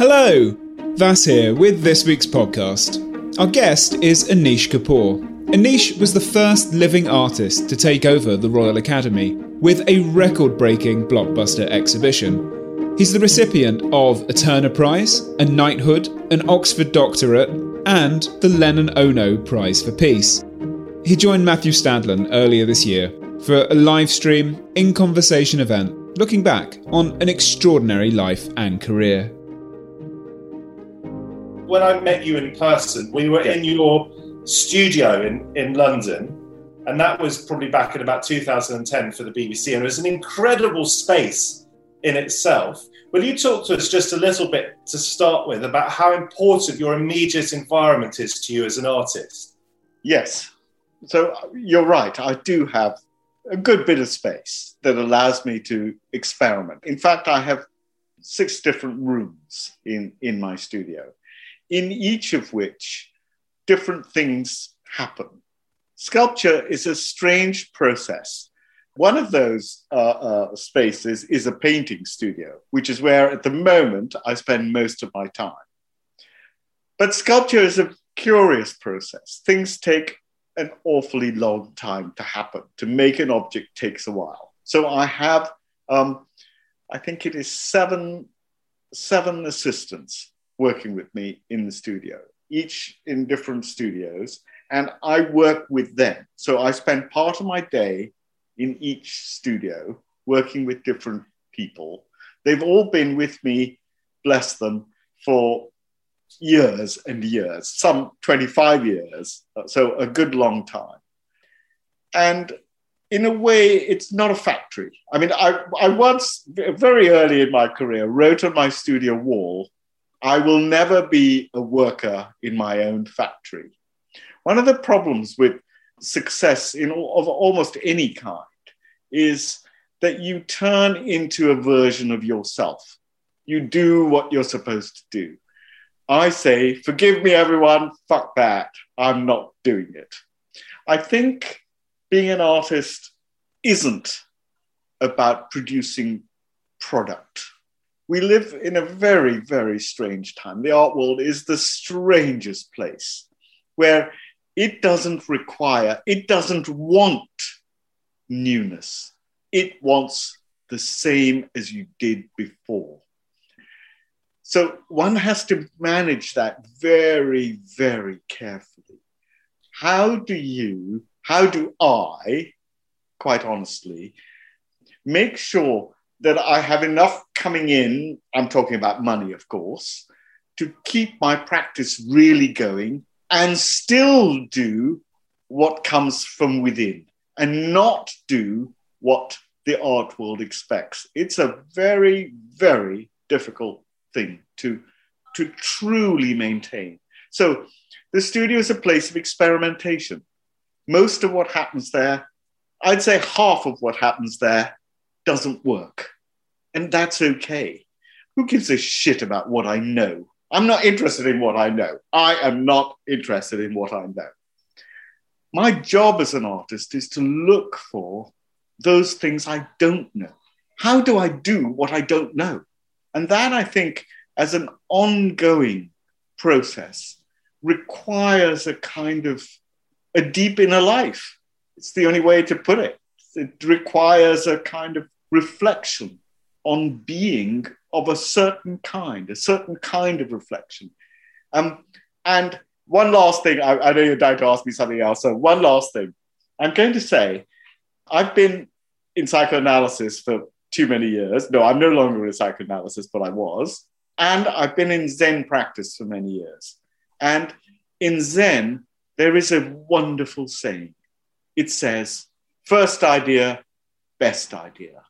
Hello, Vas here with this week's podcast. Our guest is Anish Kapoor. Anish was the first living artist to take over the Royal Academy with a record breaking blockbuster exhibition. He's the recipient of a Turner Prize, a knighthood, an Oxford doctorate, and the Lennon Ono Prize for Peace. He joined Matthew Stadlen earlier this year for a live stream, in conversation event looking back on an extraordinary life and career when I met you in person, we were in your studio in, in London, and that was probably back in about 2010 for the BBC, and it was an incredible space in itself. Will you talk to us just a little bit to start with about how important your immediate environment is to you as an artist? Yes. So you're right. I do have a good bit of space that allows me to experiment. In fact, I have six different rooms in, in my studio in each of which different things happen. Sculpture is a strange process. One of those uh, uh, spaces is a painting studio, which is where at the moment I spend most of my time. But sculpture is a curious process. Things take an awfully long time to happen. To make an object takes a while. So I have, um, I think it is seven, seven assistants working with me in the studio, each in different studios, and I work with them. So I spend part of my day in each studio working with different people. They've all been with me, bless them, for years and years, some 25 years, so a good long time. And in a way, it's not a factory. I mean, I, I once, very early in my career, wrote on my studio wall, I will never be a worker in my own factory. One of the problems with success in of almost any kind is that you turn into a version of yourself. You do what you're supposed to do. I say, forgive me, everyone, fuck that. I'm not doing it. I think being an artist isn't about producing product we live in a very, very strange time. The art world is the strangest place where it doesn't require, it doesn't want newness. It wants the same as you did before. So one has to manage that very, very carefully. How do you, how do I, quite honestly, make sure that I have enough coming in, I'm talking about money, of course, to keep my practice really going and still do what comes from within and not do what the art world expects. It's a very, very difficult thing to, to truly maintain. So the studio is a place of experimentation. Most of what happens there, I'd say half of what happens there doesn't work. And that's okay. Who gives a shit about what I know? I'm not interested in what I know. I am not interested in what I know. My job as an artist is to look for those things I don't know. How do I do what I don't know? And that, I think, as an ongoing process, requires a kind of a deep inner life. It's the only way to put it. It requires a kind of reflection on being of a certain kind, a certain kind of reflection. Um, and one last thing, I, I know you're dying to ask me something else. So, one last thing. I'm going to say, I've been in psychoanalysis for too many years. No, I'm no longer in psychoanalysis, but I was. And I've been in Zen practice for many years. And in Zen, there is a wonderful saying. It says, first idea, best idea.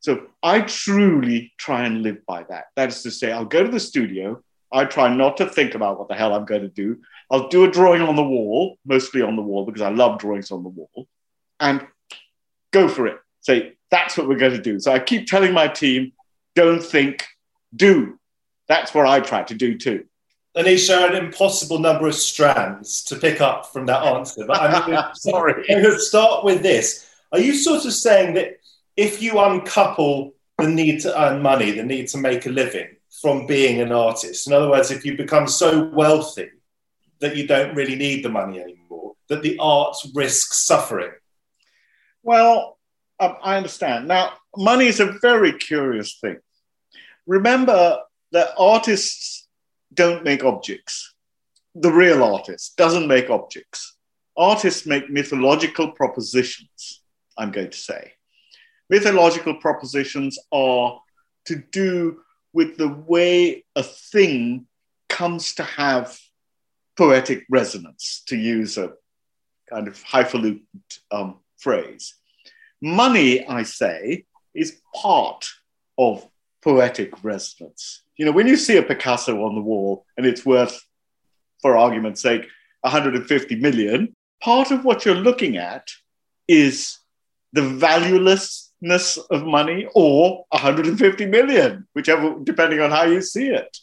So I truly try and live by that. That is to say, I'll go to the studio. I try not to think about what the hell I'm going to do. I'll do a drawing on the wall, mostly on the wall, because I love drawings on the wall, and go for it. Say, that's what we're going to do. So I keep telling my team, don't think, do. That's what I try to do too. Anisha, an impossible number of strands to pick up from that answer. But I'm sorry. I'm going to start with this. Are you sort of saying that if you uncouple the need to earn money, the need to make a living from being an artist, in other words, if you become so wealthy that you don't really need the money anymore, that the arts risks suffering? Well, um, I understand. Now, money is a very curious thing. Remember that artists don't make objects. The real artist doesn't make objects. Artists make mythological propositions, I'm going to say. Mythological propositions are to do with the way a thing comes to have poetic resonance, to use a kind of highfalutin um, phrase. Money, I say, is part of poetic resonance. You know, when you see a Picasso on the wall and it's worth, for argument's sake, 150 million, part of what you're looking at is the valuelessness of money or 150 million, whichever, depending on how you see it.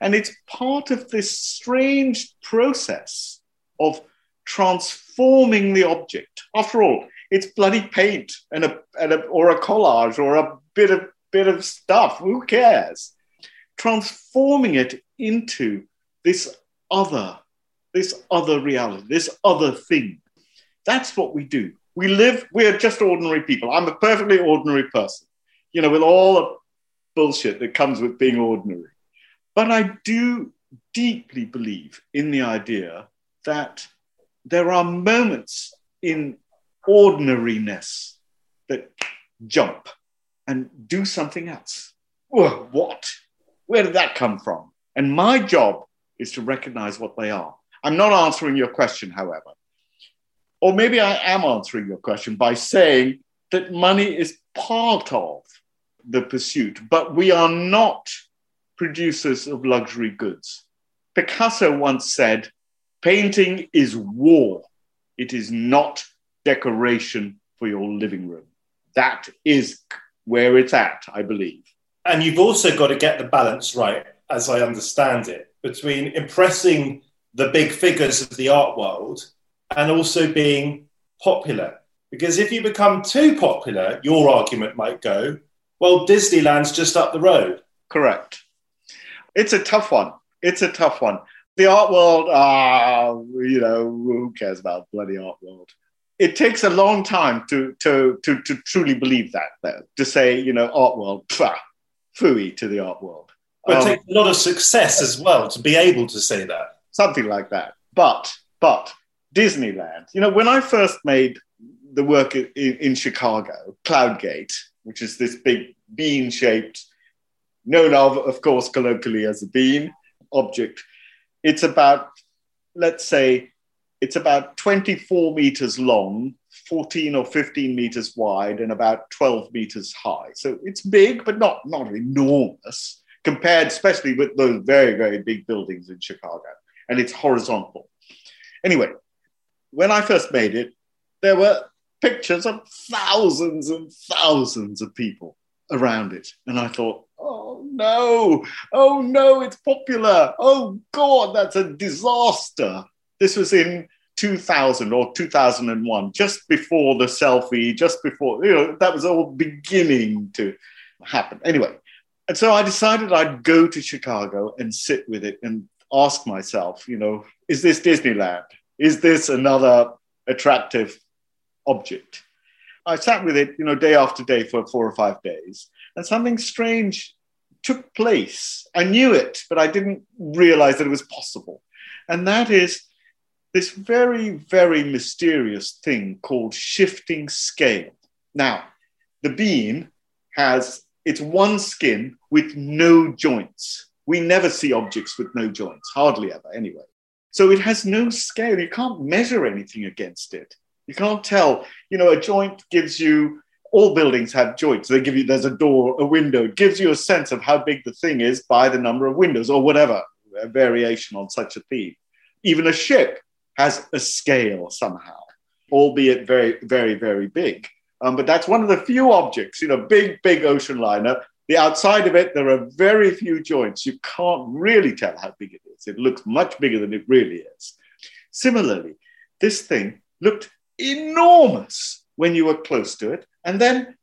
And it's part of this strange process of transforming the object. After all, it's bloody paint and a, and a, or a collage or a bit of bit of stuff. Who cares? Transforming it into this other, this other reality, this other thing. That's what we do. We live, we are just ordinary people. I'm a perfectly ordinary person, you know, with all the bullshit that comes with being ordinary. But I do deeply believe in the idea that there are moments in ordinariness that jump and do something else. Well, what? Where did that come from? And my job is to recognize what they are. I'm not answering your question, however. Or maybe I am answering your question by saying that money is part of the pursuit, but we are not producers of luxury goods. Picasso once said, Painting is war, it is not decoration for your living room. That is where it's at, I believe. And you've also got to get the balance right, as I understand it, between impressing the big figures of the art world and also being popular. Because if you become too popular, your argument might go, well, Disneyland's just up the road. Correct. It's a tough one. It's a tough one. The art world, ah, you know, who cares about bloody art world? it takes a long time to to to, to truly believe that though to say you know art world pfah, fooey to the art world but um, it takes a lot of success as well to be able to say that something like that but but disneyland you know when i first made the work in, in chicago Cloud Gate which is this big bean shaped known of of course colloquially as a bean object it's about let's say it's about 24 meters long, 14 or 15 meters wide, and about 12 meters high. So it's big, but not, not enormous compared, especially with those very, very big buildings in Chicago. And it's horizontal. Anyway, when I first made it, there were pictures of thousands and thousands of people around it. And I thought, oh no, oh no, it's popular. Oh God, that's a disaster. This was in 2000 or 2001, just before the selfie, just before, you know, that was all beginning to happen. Anyway, and so I decided I'd go to Chicago and sit with it and ask myself, you know, is this Disneyland? Is this another attractive object? I sat with it, you know, day after day for four or five days, and something strange took place. I knew it, but I didn't realize that it was possible. And that is this very, very mysterious thing called shifting scale. Now, the bean has its one skin with no joints. We never see objects with no joints, hardly ever, anyway. So it has no scale. You can't measure anything against it. You can't tell. You know, a joint gives you. All buildings have joints. They give you. There's a door, a window. It gives you a sense of how big the thing is by the number of windows or whatever a variation on such a theme. Even a ship has a scale somehow, albeit very, very, very big. Um, but that's one of the few objects, you know, big, big ocean liner. The outside of it, there are very few joints. You can't really tell how big it is. It looks much bigger than it really is. Similarly, this thing looked enormous when you were close to it, and then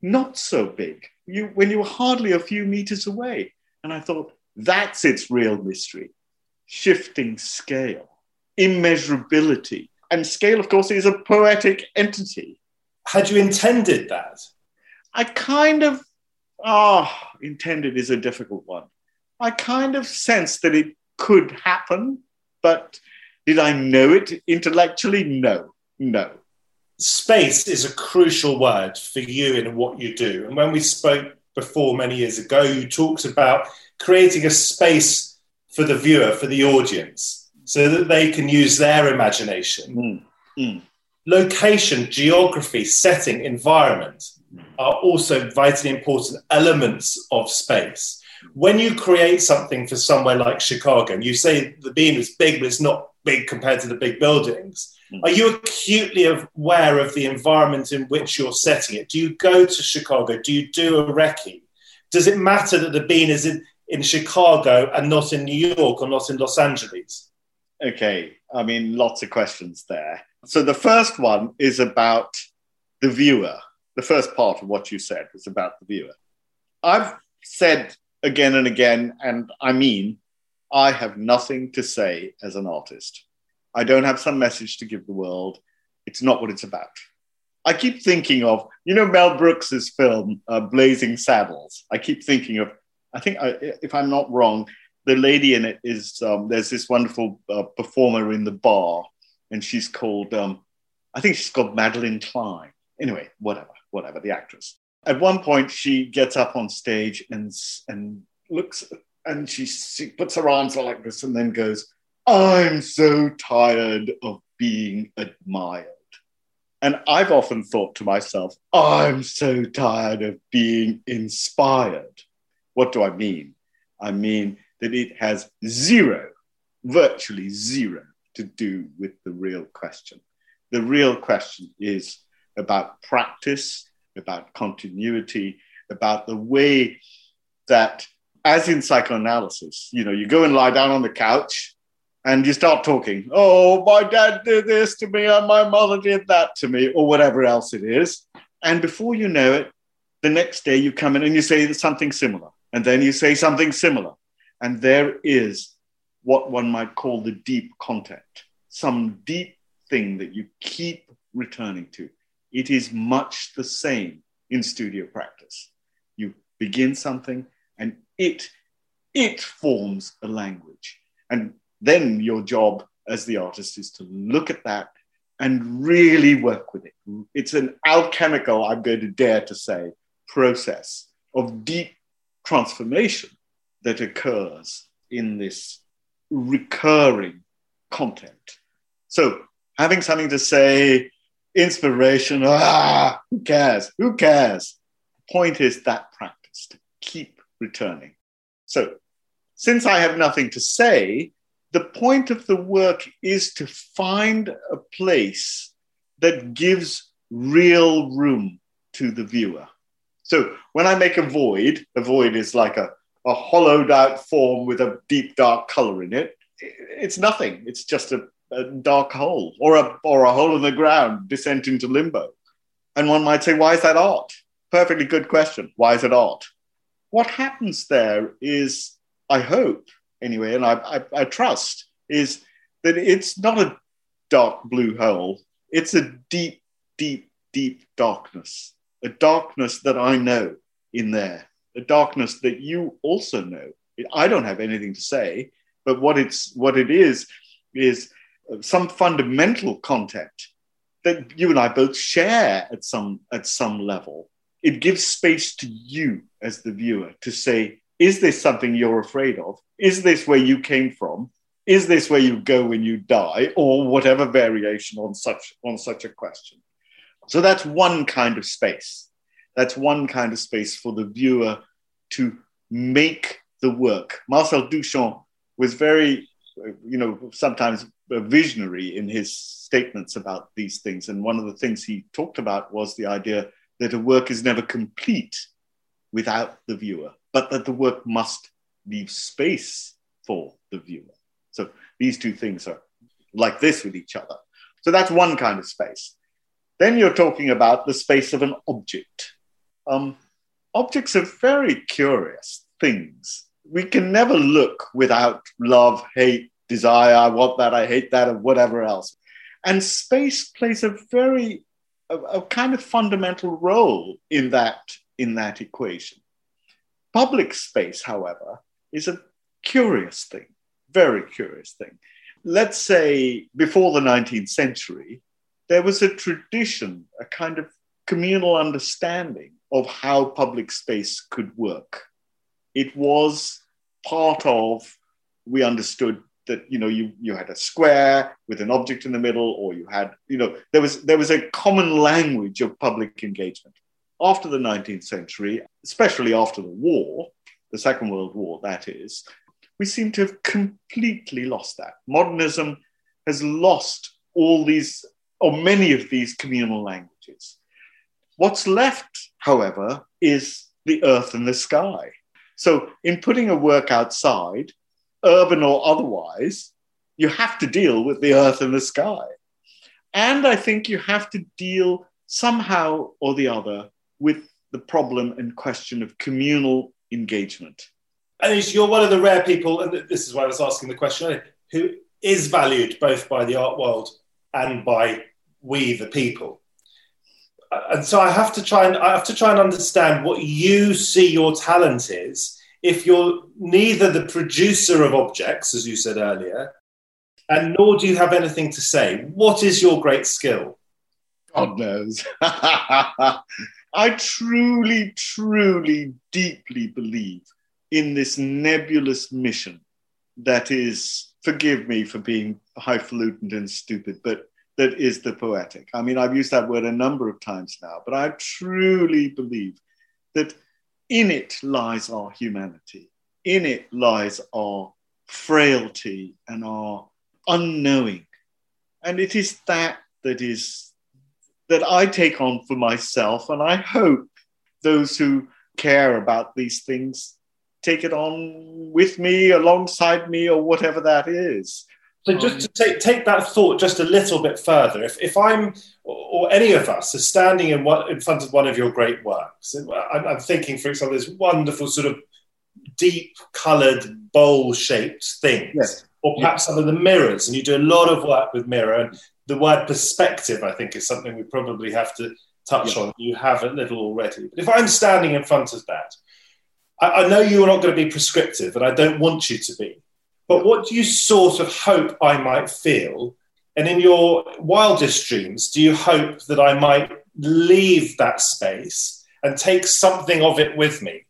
not so big you, when you were hardly a few meters away. And I thought, that's its real mystery shifting scale immeasurability. And scale, of course, is a poetic entity. Had you intended that? I kind of, ah, oh, intended is a difficult one. I kind of sensed that it could happen, but did I know it intellectually? No, no. Space is a crucial word for you in what you do. And when we spoke before many years ago, you talked about creating a space for the viewer, for the audience so that they can use their imagination. Mm. Mm. Location, geography, setting, environment are also vitally important elements of space. When you create something for somewhere like Chicago, and you say the bean is big, but it's not big compared to the big buildings, mm. are you acutely aware of the environment in which you're setting it? Do you go to Chicago? Do you do a recce? Does it matter that the bean is in, in Chicago and not in New York or not in Los Angeles? Okay, I mean, lots of questions there. So the first one is about the viewer. The first part of what you said was about the viewer. I've said again and again, and I mean, I have nothing to say as an artist. I don't have some message to give the world. It's not what it's about. I keep thinking of, you know, Mel Brooks's film uh, Blazing Saddles. I keep thinking of, I think, I, if I'm not wrong, the lady in it is um, there's this wonderful uh, performer in the bar, and she's called um, I think she's called Madeline Klein. Anyway, whatever, whatever. The actress. At one point, she gets up on stage and and looks and she, she puts her arms like this and then goes, "I'm so tired of being admired." And I've often thought to myself, I'm so tired of being inspired. What do I mean? I mean, that it has zero, virtually zero, to do with the real question. The real question is about practice, about continuity, about the way that, as in psychoanalysis, you know, you go and lie down on the couch and you start talking, oh, my dad did this to me, and my mother did that to me, or whatever else it is. And before you know it, the next day you come in and you say something similar. And then you say something similar. And there is what one might call the deep content, some deep thing that you keep returning to. It is much the same in studio practice. You begin something and it it forms a language. And then your job as the artist is to look at that and really work with it. It's an alchemical, I'm going to dare to say, process of deep transformation that occurs in this recurring content. So, having something to say, inspiration, ah, who cares? Who cares? The point is that practice to keep returning. So, since I have nothing to say, the point of the work is to find a place that gives real room to the viewer. So when I make a void, a void is like a a hollowed out form with a deep dark color in it, it's nothing. It's just a, a dark hole or a, or a hole in the ground, descent into limbo. And one might say, why is that art? Perfectly good question. Why is it art? What happens there is, I hope, anyway, and I, I, I trust, is that it's not a dark blue hole. It's a deep, deep, deep darkness, a darkness that I know in there, a darkness that you also know. I don't have anything to say, but what it's what it is is some fundamental content that you and I both share at some at some level. It gives space to you as the viewer to say, is this something you're afraid of? Is this where you came from? Is this where you go when you die? Or whatever variation on such on such a question. So that's one kind of space. That's one kind of space for the viewer to make the work. Marcel Duchamp was very, you know, sometimes visionary in his statements about these things. And one of the things he talked about was the idea that a work is never complete without the viewer, but that the work must leave space for the viewer. So these two things are like this with each other. So that's one kind of space. Then you're talking about the space of an object. Um, objects are very curious things. We can never look without love, hate, desire, I want that, I hate that, or whatever else. And space plays a very, a, a kind of fundamental role in that, in that equation. Public space, however, is a curious thing, very curious thing. Let's say before the 19th century, there was a tradition, a kind of communal understanding of how public space could work. It was part of, we understood that you know you you had a square with an object in the middle or you had you know there was there was a common language of public engagement. After the 19th century especially after the war the second world war that is we seem to have completely lost that. Modernism has lost all these or many of these communal languages. What's left however is the earth and the sky. So in putting a work outside urban or otherwise, you have to deal with the earth and the sky. And I think you have to deal somehow or the other with the problem and question of communal engagement. And you're one of the rare people, and this is why I was asking the question, who is valued both by the art world and by we, the people. Uh, and so I have to try and I have to try and understand what you see your talent is if you're neither the producer of objects, as you said earlier, and nor do you have anything to say, what is your great skill? God knows. I truly, truly, deeply believe in this nebulous mission that is, forgive me for being highfalutin and stupid, but that is the poetic. I mean, I've used that word a number of times now, but I truly believe that in it lies our humanity. In it lies our frailty and our unknowing. And it is that that is that I take on for myself, and I hope those who care about these things take it on with me, alongside me, or whatever that is. So just to take, take that thought just a little bit further, if, if I'm or any of us are standing in, what, in front of one of your great works, I'm, I'm thinking, for example, this wonderful sort of deep coloured bowl shaped things, yes. or perhaps yes. some of the mirrors, and you do a lot of work with mirror. And the word perspective, I think, is something we probably have to touch on. You have a little already. But if I'm standing in front of that, I, I know you're not going to be prescriptive, and I don't want you to be. But what do you sort of hope I might feel? And in your wildest dreams, do you hope that I might leave that space and take something of it with me?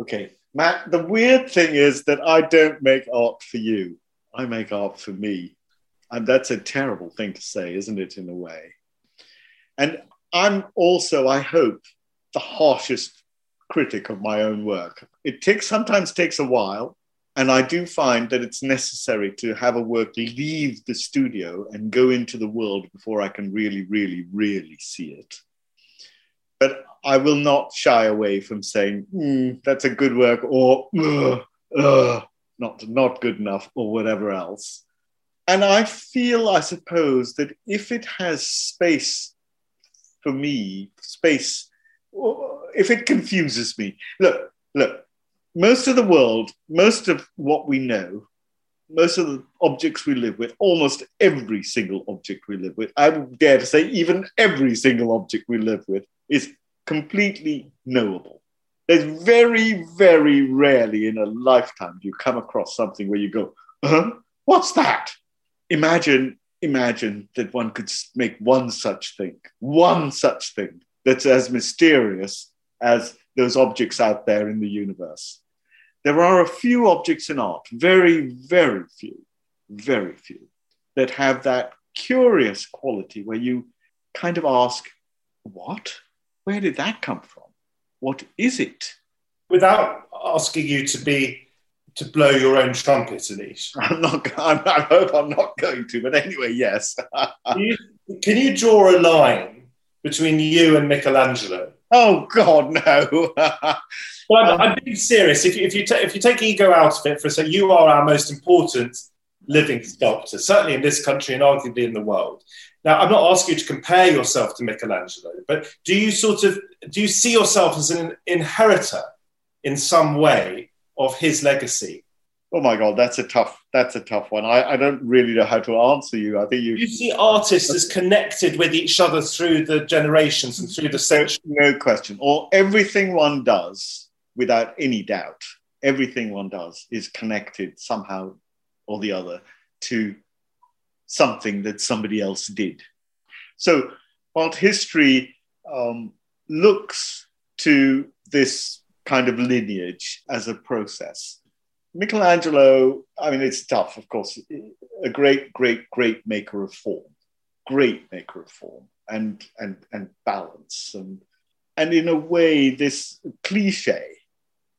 Okay, Matt, the weird thing is that I don't make art for you. I make art for me. And that's a terrible thing to say, isn't it, in a way? And I'm also, I hope, the harshest critic of my own work. It takes sometimes takes a while, and I do find that it's necessary to have a work leave the studio and go into the world before I can really, really, really see it. But I will not shy away from saying mm, that's a good work or not not good enough or whatever else. And I feel, I suppose, that if it has space for me, space if it confuses me, look, look, most of the world, most of what we know, most of the objects we live with, almost every single object we live with, I would dare to say even every single object we live with, is completely knowable. There's very, very rarely in a lifetime you come across something where you go, huh? What's that? Imagine, imagine that one could make one such thing, one such thing that's as mysterious as those objects out there in the universe. There are a few objects in art, very, very few, very few, that have that curious quality where you kind of ask, what? Where did that come from? What is it? Without asking you to be to blow your own trumpet, Anish. I'm not. I'm, I hope I'm not going to. But anyway, yes. can, you, can you draw a line between you and Michelangelo? Oh God, no. well, I'm, I'm, being serious. If you, if you, ta- if you take ego out of it for a second, you are our most important living sculptor, certainly in this country and arguably in the world. Now, I'm not asking you to compare yourself to Michelangelo, but do you sort of do you see yourself as an inheritor in some way of his legacy? Oh my God, that's a tough that's a tough one. I, I don't really know how to answer you. I think you you see artists as connected with each other through the generations and through the centuries. No question. Or everything one does, without any doubt, everything one does is connected somehow or the other to something that somebody else did. So, art history um, looks to this kind of lineage as a process. Michelangelo, I mean, it's tough, of course, a great, great, great maker of form, great maker of form and, and, and balance. And, and in a way, this cliche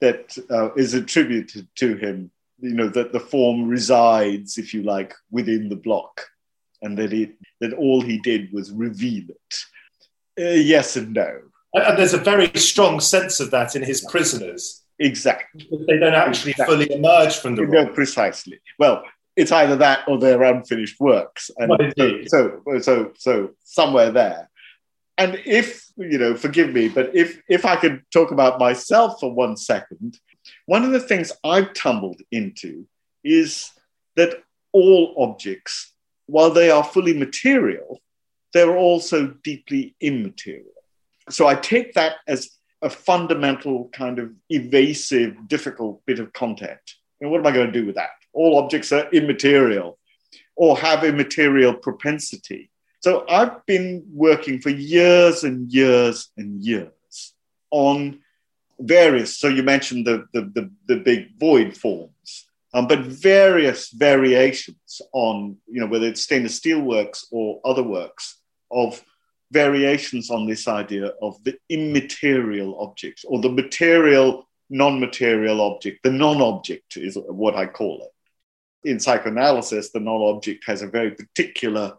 that uh, is attributed to him you know that the form resides if you like within the block and that it that all he did was reveal it. Uh, yes and no. And there's a very strong sense of that in his prisoners exactly. They don't actually exactly. fully emerge from the no, precisely. Well it's either that or their unfinished works. And so, so so so somewhere there. And if you know forgive me but if if i could talk about myself for one second one of the things I've tumbled into is that all objects, while they are fully material, they're also deeply immaterial. So I take that as a fundamental kind of evasive, difficult bit of content. And what am I going to do with that? All objects are immaterial or have immaterial propensity. So I've been working for years and years and years on various, so you mentioned the, the, the, the big void forms, um, but various variations on, you know, whether it's stainless steel works or other works of variations on this idea of the immaterial object or the material non-material object. The non-object is what I call it. In psychoanalysis, the non-object has a very particular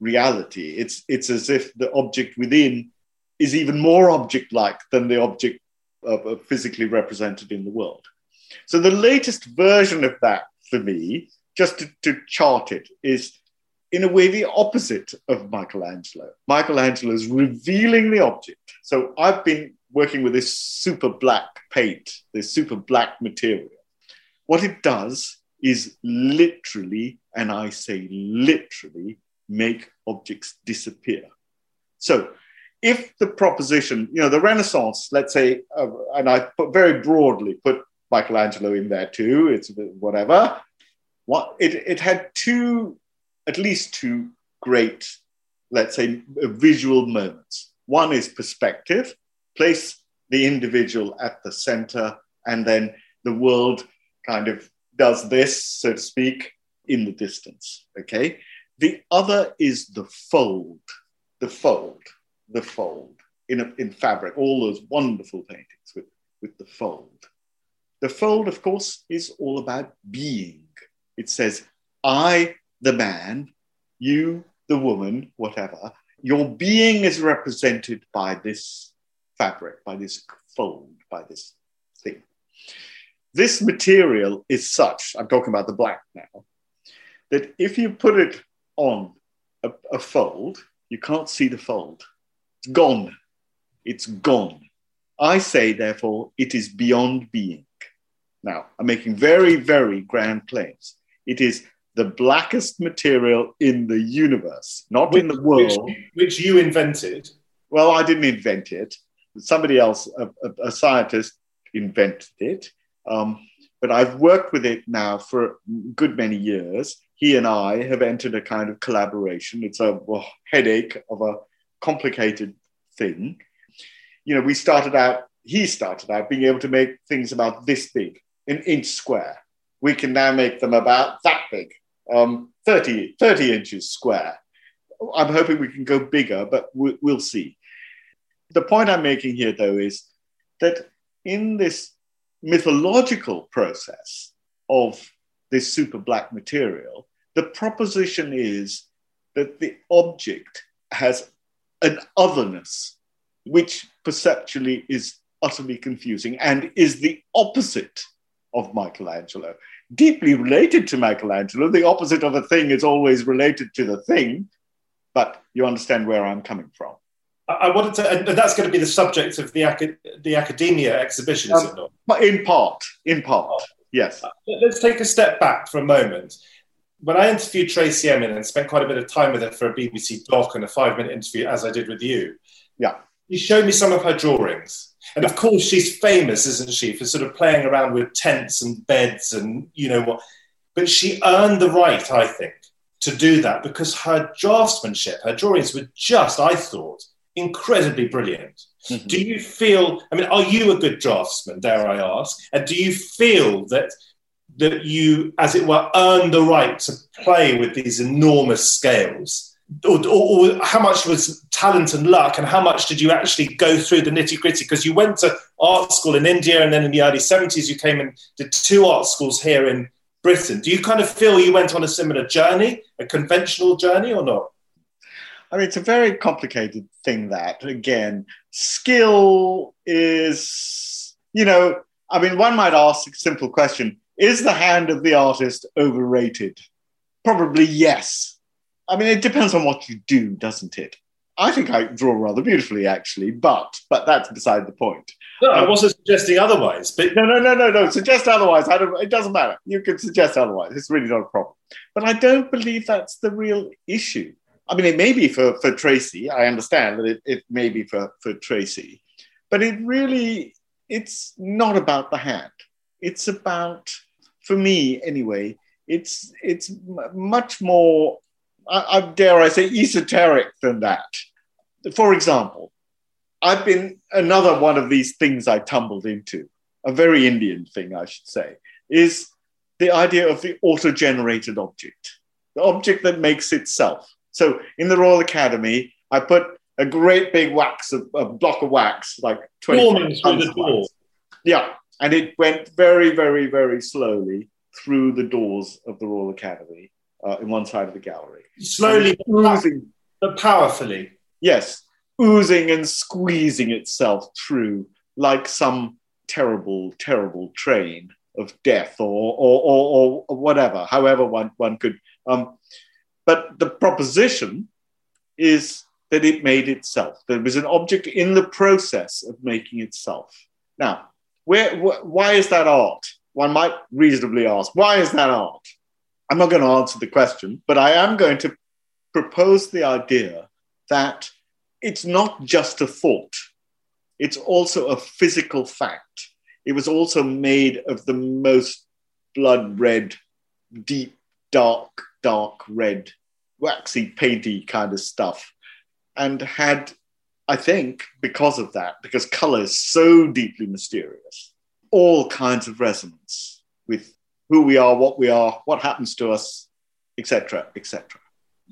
reality. It's, it's as if the object within is even more object-like than the object uh, physically represented in the world. So the latest version of that for me, just to, to chart it, is in a way the opposite of Michelangelo. Michelangelo is revealing the object. So I've been working with this super black paint, this super black material. What it does is literally, and I say literally, make objects disappear. So if the proposition, you know, the Renaissance, let's say, uh, and I put very broadly put Michelangelo in there too, it's whatever. What it, it had two, at least two great, let's say, uh, visual moments. One is perspective, place the individual at the center, and then the world kind of does this, so to speak, in the distance. Okay. The other is the fold, the fold the fold in, a, in fabric, all those wonderful paintings with, with the fold. The fold, of course, is all about being. It says, I, the man, you, the woman, whatever, your being is represented by this fabric, by this fold, by this thing. This material is such, I'm talking about the black now, that if you put it on a, a fold, you can't see the fold. It's gone. It's gone. I say, therefore, it is beyond being. Now, I'm making very, very grand claims. It is the blackest material in the universe, not which, in the world. Which, which, you invented. Well, I didn't invent it. Somebody else, a, a, a scientist, invented it. Um, but I've worked with it now for a good many years. He and I have entered a kind of collaboration. It's a well, headache of a complicated thing. You know, we started out, he started out being able to make things about this big, an inch square. We can now make them about that big, um, 30, 30 inches square. I'm hoping we can go bigger, but we, we'll see. The point I'm making here, though, is that in this mythological process of this super black material, the proposition is that the object has an otherness which perceptually is utterly confusing and is the opposite of Michelangelo. Deeply related to Michelangelo, the opposite of a thing is always related to the thing, but you understand where I'm coming from. I wanted to, and that's going to be the subject of the, the Academy exhibition, is um, it not? In part, in part, yes. Uh, let's take a step back for a moment. When I interviewed Tracey Emin and spent quite a bit of time with her for a BBC doc and a five minute interview, as I did with you, yeah, she showed me some of her drawings. And of course, she's famous, isn't she, for sort of playing around with tents and beds and you know what. But she earned the right, I think, to do that because her draftsmanship, her drawings were just, I thought, incredibly brilliant. Mm-hmm. Do you feel, I mean, are you a good draftsman, dare I ask? And do you feel that that you, as it were, earned the right to play with these enormous scales? Or, or, or, how much was talent and luck, and how much did you actually go through the nitty gritty? Because you went to art school in India, and then in the early 70s, you came and did two art schools here in Britain. Do you kind of feel you went on a similar journey, a conventional journey, or not? I mean, it's a very complicated thing that, again, skill is, you know, I mean, one might ask a simple question Is the hand of the artist overrated? Probably yes. I mean, it depends on what you do, doesn't it? I think I draw rather beautifully, actually, but but that's beside the point. No, I um, wasn't suggesting otherwise. But no, no, no, no, no. Suggest otherwise. I don't, it doesn't matter. You can suggest otherwise. It's really not a problem. But I don't believe that's the real issue. I mean, it may be for, for Tracey. I understand that it, it may be for, for Tracey, but it really, it's not about the hand. It's about, for me anyway, it's, it's much more, I, I dare I say, esoteric than that. For example, I've been another one of these things I tumbled into, a very Indian thing, I should say, is the idea of the auto generated object, the object that makes itself. So in the Royal Academy, I put a great big wax, a, a block of wax, like 20 tons of wax. Yeah, and it went very, very, very slowly through the doors of the Royal Academy uh, in one side of the gallery. Slowly, oozing, but powerfully. Yes, oozing and squeezing itself through like some terrible, terrible train of death or, or, or, or whatever, however one, one could. Um, but the proposition is that it made itself. There was an object in the process of making itself. Now, where, wh- why is that art? One might reasonably ask, why is that art? I'm not going to answer the question, but I am going to propose the idea that it's not just a thought, it's also a physical fact. It was also made of the most blood red, deep, dark, dark red waxy, painty kind of stuff, and had, I think, because of that, because color is so deeply mysterious, all kinds of resonance with who we are, what we are, what happens to us, etc., etc.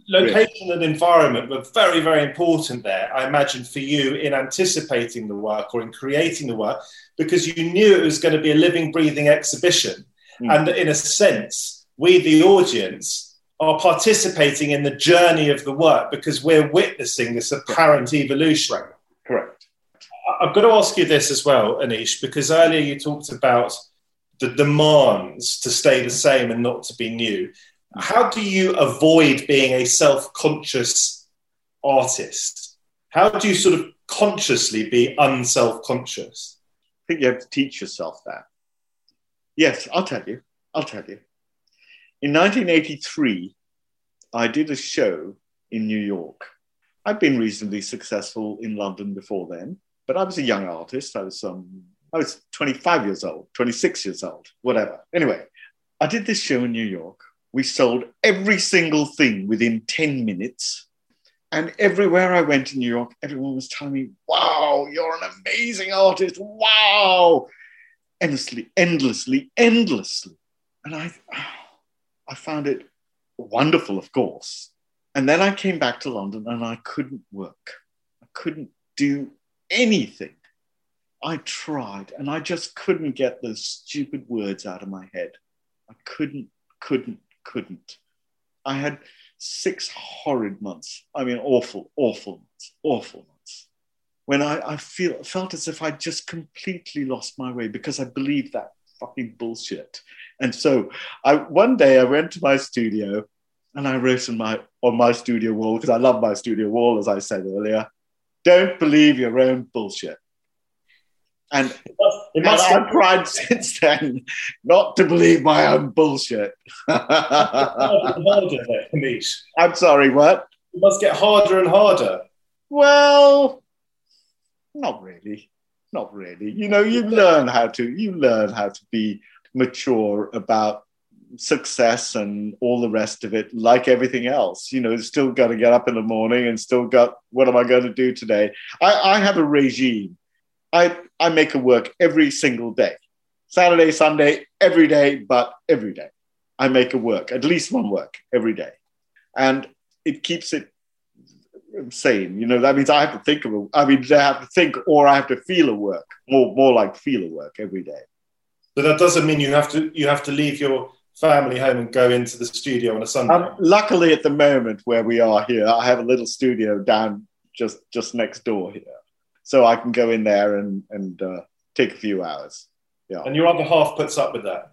Location and environment were very, very important there, I imagine, for you in anticipating the work or in creating the work, because you knew it was going to be a living, breathing exhibition. Mm. And in a sense, we, the audience, are participating in the journey of the work because we're witnessing this apparent evolution. Right. Correct. I've got to ask you this as well, Anish, because earlier you talked about the demands to stay the same and not to be new. How do you avoid being a self conscious artist? How do you sort of consciously be unself conscious? I think you have to teach yourself that. Yes, I'll tell you. I'll tell you In 1983, I did a show in New York. I'd been reasonably successful in London before then, but I was a young artist. I was um, Oh, I was 25 years old, 26 years old, whatever. Anyway, I did this show in New York. We sold every single thing within 10 minutes. And everywhere I went in New York, everyone was telling me, wow, you're an amazing artist. Wow. Endlessly, endlessly, endlessly. And I, I found it wonderful, of course. And then I came back to London and I couldn't work. I couldn't do anything. I tried and I just couldn't get those stupid words out of my head. I couldn't, couldn't, couldn't. I had six horrid months. I mean, awful, awful months, awful months. When I, I feel, felt as if I'd just completely lost my way because I believed that fucking bullshit. And so I, one day I went to my studio and I wrote on my, on my studio wall, because I love my studio wall, as I said earlier, don't believe your own bullshit. And, and I've tried since then not to believe my own bullshit. harder, I'm sorry, what? It must get harder and harder. Well, not really. Not really. You know, you learn how to you learn how to be mature about success and all the rest of it, like everything else. You know, still got to get up in the morning and still got what am I going to do today? I, I have a regime I, I make a work every single day. Saturday, Sunday, every day, but every day. I make a work, at least one work every day. And it keeps it sane. You know, that means I have to think of it. I mean, I have to think or I have to feel a work, more, more like feel a work every day. But that doesn't mean you have to you have to leave your family home and go into the studio on a Sunday. Um, luckily, at the moment where we are here, I have a little studio down just just next door here so I can go in there and and uh, take a few hours. Yeah. And your other half puts up with that.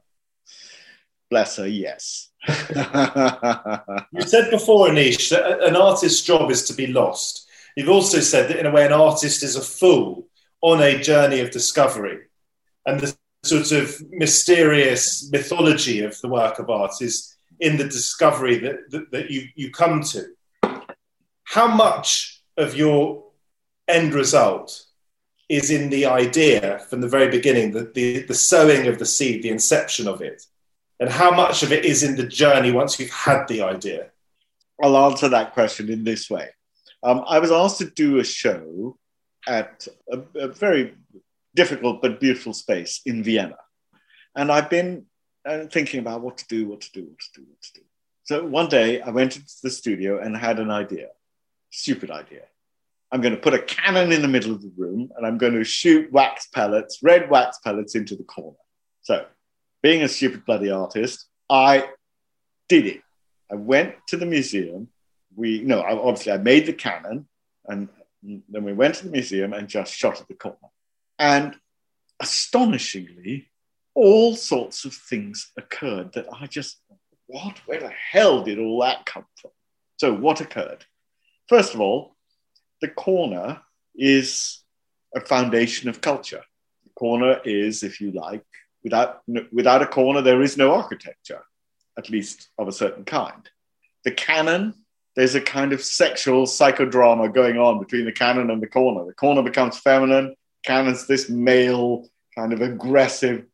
Bless her. Yes. you said before, Anish, that an artist's job is to be lost. You've also said that in a way, an artist is a fool on a journey of discovery, and the sort of mysterious mythology of the work of art is in the discovery that, that, that you, you come to. How much of your end result is in the idea from the very beginning, the, the, the sowing of the seed, the inception of it, and how much of it is in the journey once you've had the idea? I'll answer that question in this way. Um, I was asked to do a show at a, a, very difficult but beautiful space in Vienna. And I've been uh, thinking about what to do, what to do, what to do, what to do. So one day I went into the studio and had an idea, stupid idea. I'm going to put a cannon in the middle of the room and I'm going to shoot wax pellets, red wax pellets into the corner. So, being a stupid bloody artist, I did it. I went to the museum. We, no, obviously, I made the cannon and then we went to the museum and just shot at the corner. And astonishingly, all sorts of things occurred that I just, what? Where the hell did all that come from? So, what occurred? First of all, the corner is a foundation of culture. The corner is, if you like, without, without a corner, there is no architecture, at least of a certain kind. The cannon, there's a kind of sexual psychodrama going on between the cannon and the corner. The corner becomes feminine, cannon's this male, kind of aggressive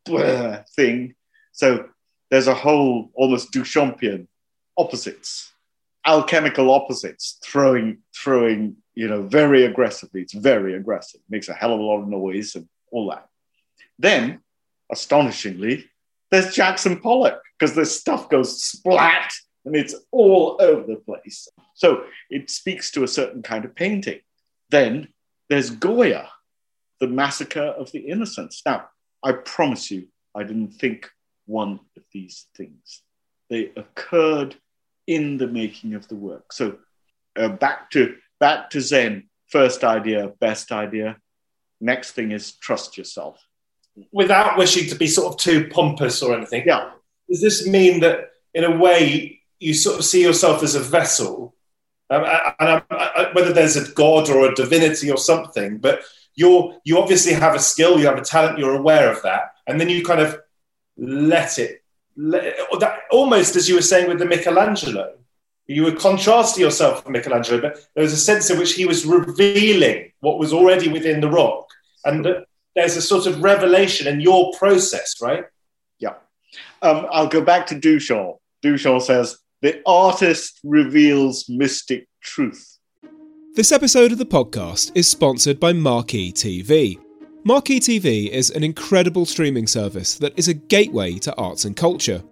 thing. So there's a whole almost Duchampian opposites, alchemical opposites throwing, throwing you know, very aggressively. It's very aggressive, makes a hell of a lot of noise and all that. Then, astonishingly, there's Jackson Pollock because this stuff goes splat and it's all over the place. So it speaks to a certain kind of painting. Then there's Goya, the massacre of the innocents. Now, I promise you, I didn't think one of these things. They occurred in the making of the work. So uh, back to back to Zen. First idea, best idea. Next thing is trust yourself. Without wishing to be sort of too pompous or anything. Yeah. Does this mean that, in a way, you sort of see yourself as a vessel? Um, and I, whether there's a god or a divinity or something, but you're you obviously have a skill, you have a talent, you're aware of that, and then you kind of let it that, almost as you were saying with the Michelangelo. You were contrasting yourself with Michelangelo, but there was a sense in which he was revealing what was already within the rock. And there's a sort of revelation in your process, right? Yeah. Um, I'll go back to Duchamp. Duchamp says, the artist reveals mystic truth. This episode of the podcast is sponsored by Marquee TV. Marquee TV is an incredible streaming service that is a gateway to arts and culture.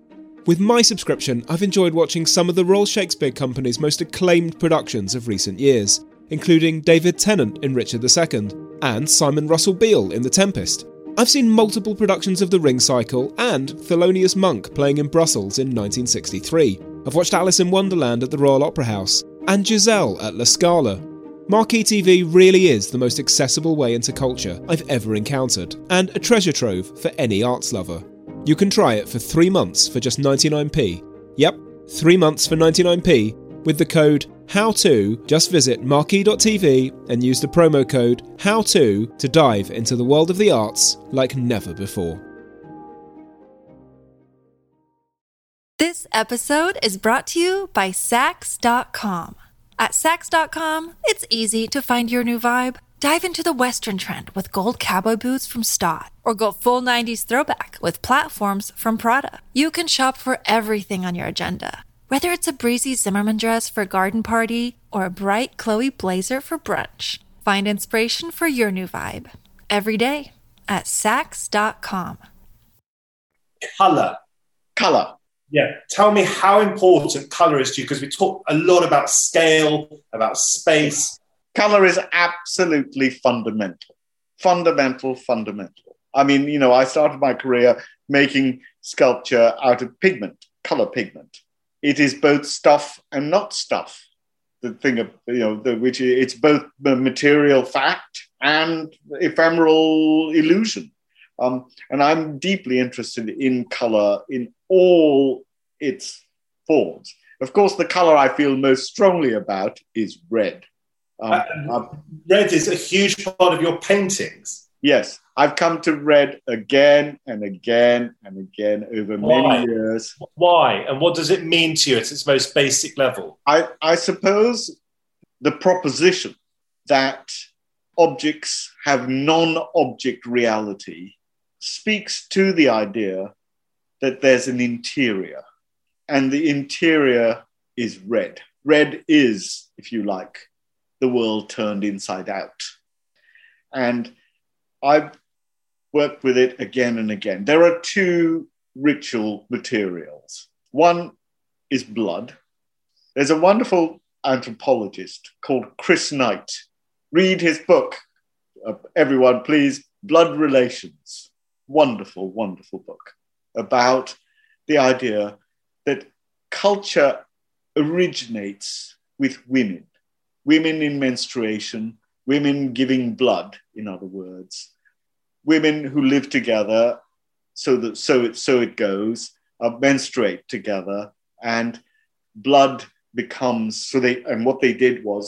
With my subscription, I've enjoyed watching some of the Royal Shakespeare Company's most acclaimed productions of recent years, including David Tennant in Richard II and Simon Russell Beale in The Tempest. I've seen multiple productions of The Ring Cycle and Thelonious Monk playing in Brussels in 1963. I've watched Alice in Wonderland at the Royal Opera House and Giselle at La Scala. Marquee TV really is the most accessible way into culture I've ever encountered, and a treasure trove for any arts lover. You can try it for three months for just 99p. Yep, three months for 99p with the code HOW2. Just visit marquee.tv and use the promo code HOW2 to dive into the world of the arts like never before. This episode is brought to you by Saks.com. At Saks.com, it's easy to find your new vibe. Dive into the Western trend with gold cowboy boots from Staud, or go full 90s throwback with platforms from Prada. You can shop for everything on your agenda, whether it's a breezy Zimmermann dress for a garden party or a bright Chloe blazer for brunch. Find inspiration for your new vibe every day at Saks.com. Color. Color. Yeah. Tell me how important color is to you because we talk a lot about scale, about space. Color is absolutely fundamental. Fundamental, fundamental. I mean, you know, I started my career making sculpture out of pigment, color pigment. It is both stuff and not stuff. The thing of, you know, the, which it's both material fact and ephemeral illusion. Um, and I'm deeply interested in color in all its forms. Of course, the color I feel most strongly about is red. Um, uh, red is a huge part of your paintings. Yes, I've come to red again and again and again over Why? many years. Why? And what does it mean to you at its most basic level? I, I suppose the proposition that objects have non object reality speaks to the idea that there's an interior, and the interior is red. Red is, if you like, the world turned inside out. And I've worked with it again and again. There are two ritual materials. One is blood. There's a wonderful anthropologist called Chris Knight. Read his book, uh, everyone, please. Blood Relations. Wonderful, wonderful book about the idea that culture originates with women women in menstruation, women giving blood, in other words, women who live together, so that so it so it goes, uh, menstruate together, and blood becomes so they and what they did was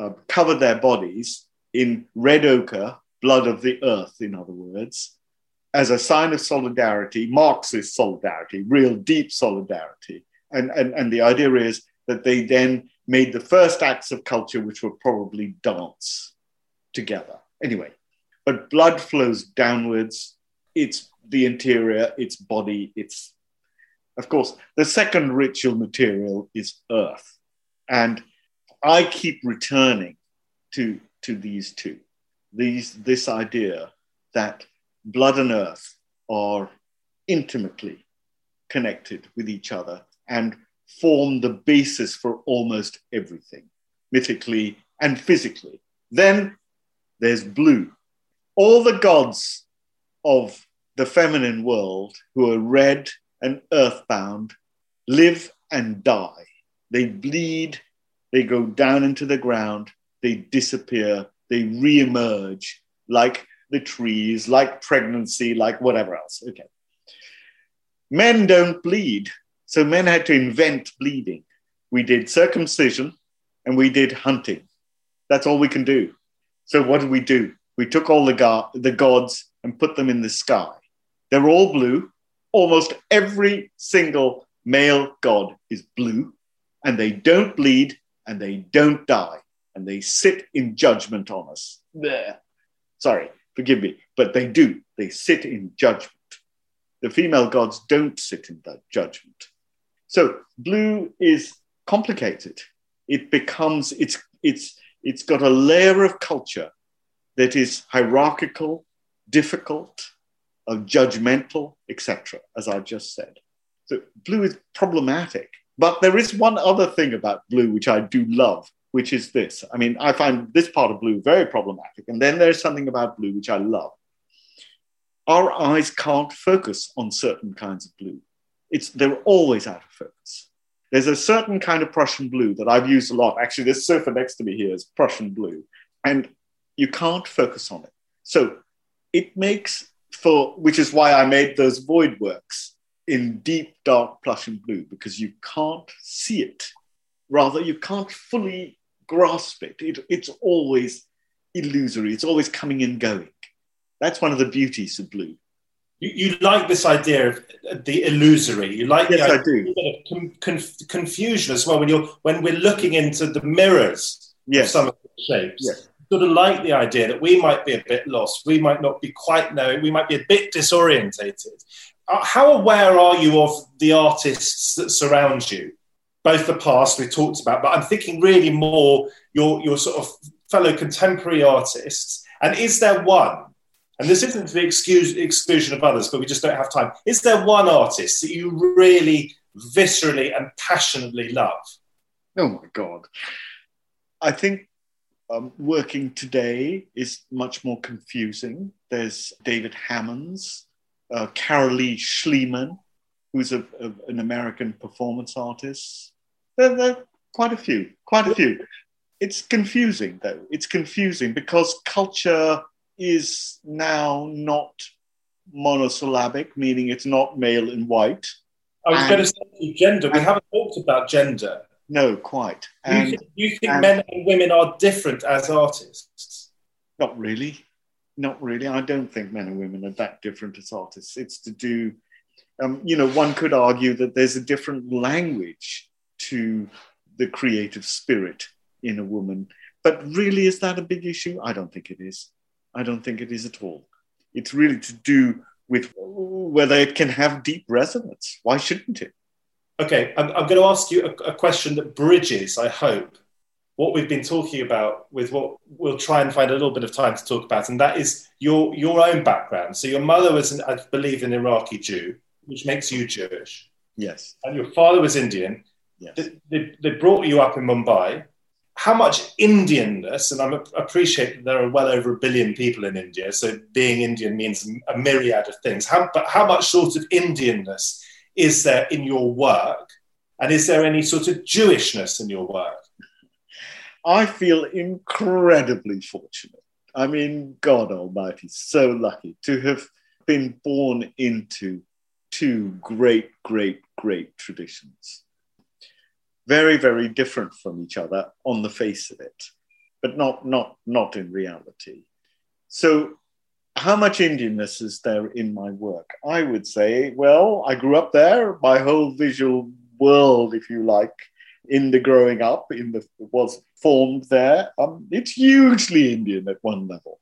uh, cover their bodies in red ochre, blood of the earth, in other words, as a sign of solidarity, Marxist solidarity, real deep solidarity. And, and, and the idea is that they then made the first acts of culture, which were probably dance together. Anyway, but blood flows downwards. It's the interior, its body, it's, of course, the second ritual material is earth. And I keep returning to, to these two. These, this idea that blood and earth are intimately connected with each other and form the basis for almost everything, mythically and physically. Then there's blue. All the gods of the feminine world who are red and earthbound live and die. They bleed, they go down into the ground, they disappear, they re-emerge like the trees, like pregnancy, like whatever else. Okay. Men don't bleed. So men had to invent bleeding. We did circumcision and we did hunting. That's all we can do. So what did we do? We took all the, go- the gods and put them in the sky. They're all blue. almost every single male god is blue, and they don't bleed and they don't die, and they sit in judgment on us. There. Sorry, forgive me, but they do. They sit in judgment. The female gods don't sit in that judgment. So blue is complicated. It becomes it's it's it's got a layer of culture that is hierarchical, difficult, uh, judgmental, etc. As I just said. So blue is problematic. But there is one other thing about blue which I do love, which is this. I mean, I find this part of blue very problematic. And then there's something about blue which I love. Our eyes can't focus on certain kinds of blue. It's, they're always out of focus. There's a certain kind of Prussian blue that I've used a lot. Actually, this sofa next to me here is Prussian blue, and you can't focus on it. So it makes for, which is why I made those void works in deep, dark Prussian blue, because you can't see it. Rather, you can't fully grasp it. it it's always illusory, it's always coming and going. That's one of the beauties of blue. You, you like this idea of the illusory. You like yes, the I do. Con- conf- confusion as well when you're when we're looking into the mirrors yes. of some of the shapes. Yes. Sort of like the idea that we might be a bit lost, we might not be quite knowing, we might be a bit disorientated. Uh, how aware are you of the artists that surround you? Both the past we talked about, but I'm thinking really more your your sort of fellow contemporary artists. And is there one and this isn't the excuse, exclusion of others, but we just don't have time. Is there one artist that you really viscerally and passionately love? Oh my God. I think um, working today is much more confusing. There's David Hammons, uh, Carolee Schneemann, who's a, a, an American performance artist. There, there are quite a few, quite a few. It's confusing though. It's confusing because culture is now not monosyllabic, meaning it's not male and white. I was And- going to say gender. We haven't talked about gender. No, quite. Do you think, do you think and- men and women are different as artists? not really. Not really. I don't think men and women are that different as artists. It's to do, um, you know, one could argue that there's a different language to the creative spirit in a woman. But really, is that a big issue? I don't think it is. I don't think it is at all. It's really to do with whether it can have deep resonance. Why shouldn't it? Okay, I'm, I'm going to ask you a, a question that bridges, I hope, what we've been talking about with what we'll try and find a little bit of time to talk about, and that is your your own background. So your mother was, an, I believe, an Iraqi Jew, which makes you Jewish, Yes. and your father was Indian. Yes. They, they, they brought you up in Mumbai. How much Indianness, and I appreciate that there are well over a billion people in India, so being Indian means a myriad of things. How, but how much sort of Indianness is there in your work? And is there any sort of Jewishness in your work? I feel incredibly fortunate. I mean, God Almighty, so lucky to have been born into two great, great, great traditions. Very, very different from each other on the face of it, but not, not, not in reality. So, how much Indianness is there in my work? I would say, well, I grew up there. My whole visual world, if you like, in the growing up, in the was formed there. Um, it's hugely Indian at one level.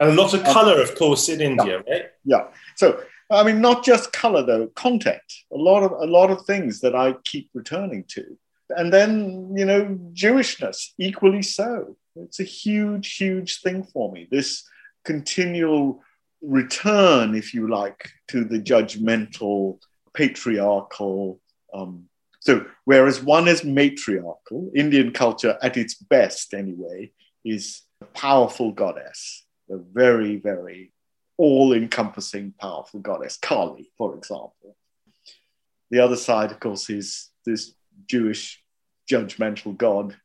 And a lot of colour, of course, in India, right? Yeah. So I mean, not just color though, content. A lot of a lot of things that I keep returning to, and then you know, Jewishness equally so. It's a huge, huge thing for me. This continual return, if you like, to the judgmental, patriarchal. Um, so, whereas one is matriarchal, Indian culture at its best, anyway, is a powerful goddess, a very, very all encompassing, powerful goddess, Kali, for example. The other side, of course, is this Jewish judgmental god.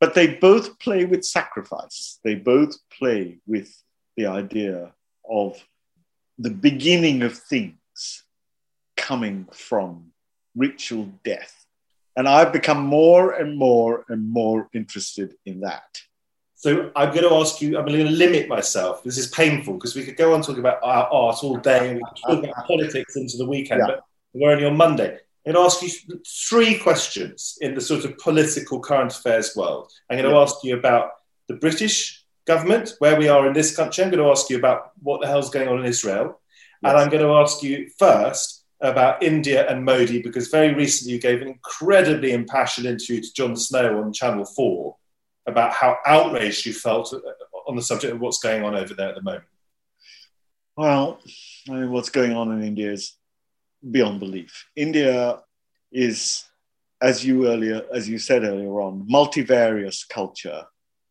But they both play with sacrifice, they both play with the idea of the beginning of things coming from ritual death. And I've become more and more and more interested in that. So I'm going to ask you, I'm going to limit myself. This is painful because we could go on talking about our art all day and we could talk about politics into the weekend, yeah. but we're only on Monday. I'm going to ask you three questions in the sort of political current affairs world. I'm going to ask you about the British government, where we are in this country. I'm going to ask you about what the hell's going on in Israel. Yes. And I'm going to ask you first about India and Modi, because very recently you gave an incredibly impassioned interview to Jon Snow on Channel 4 about how outraged you felt uh, on the subject of what's going on over there at the moment. Well, I mean, what's going on in India is beyond belief. India is, as you earlier, as you said earlier on, multivarious culture